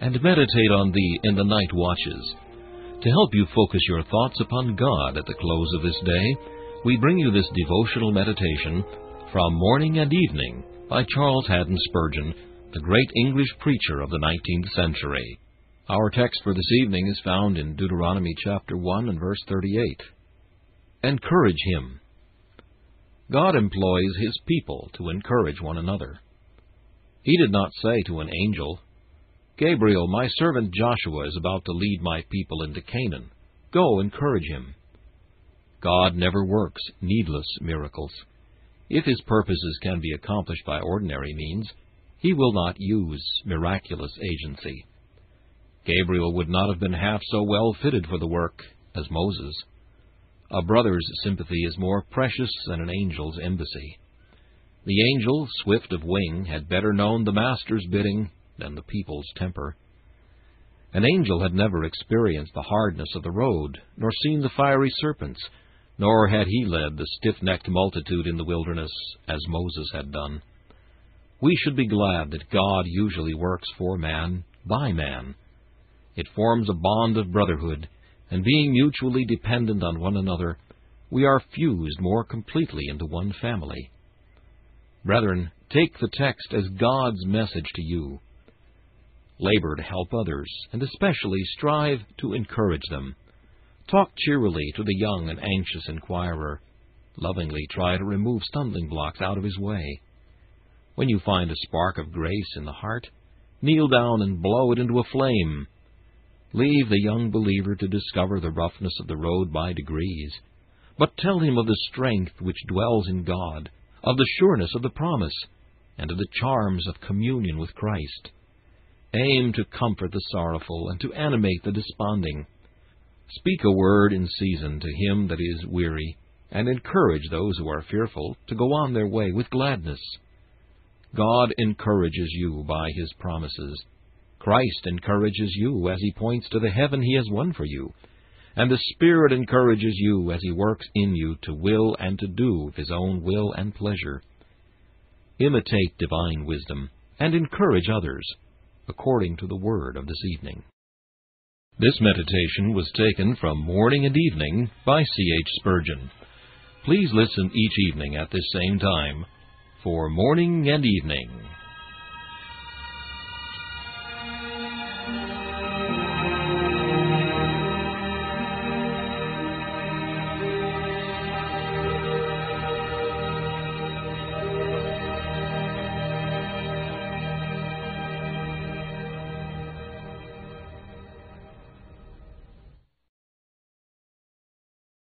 and meditate on thee in the night watches. To help you focus your thoughts upon God at the close of this day, we bring you this devotional meditation from Morning and Evening by Charles Haddon Spurgeon, the great English preacher of the 19th century. Our text for this evening is found in Deuteronomy chapter 1 and verse 38. Encourage him. God employs his people to encourage one another. He did not say to an angel, Gabriel, my servant Joshua is about to lead my people into Canaan. Go, encourage him. God never works needless miracles. If his purposes can be accomplished by ordinary means, he will not use miraculous agency. Gabriel would not have been half so well fitted for the work as Moses. A brother's sympathy is more precious than an angel's embassy. The angel, swift of wing, had better known the master's bidding than the people's temper. An angel had never experienced the hardness of the road, nor seen the fiery serpents, nor had he led the stiff-necked multitude in the wilderness as Moses had done. We should be glad that God usually works for man, by man. It forms a bond of brotherhood, and being mutually dependent on one another, we are fused more completely into one family. Brethren, take the text as God's message to you labor to help others, and especially strive to encourage them. Talk cheerily to the young and anxious inquirer. Lovingly try to remove stumbling blocks out of his way. When you find a spark of grace in the heart, kneel down and blow it into a flame. Leave the young believer to discover the roughness of the road by degrees, but tell him of the strength which dwells in God, of the sureness of the promise, and of the charms of communion with Christ. Aim to comfort the sorrowful and to animate the desponding. Speak a word in season to him that is weary, and encourage those who are fearful to go on their way with gladness. God encourages you by his promises. Christ encourages you as he points to the heaven he has won for you. And the Spirit encourages you as he works in you to will and to do his own will and pleasure. Imitate divine wisdom, and encourage others according to the word of this evening. This meditation was taken from Morning and Evening by C. H. Spurgeon. Please listen each evening at this same time for Morning and Evening.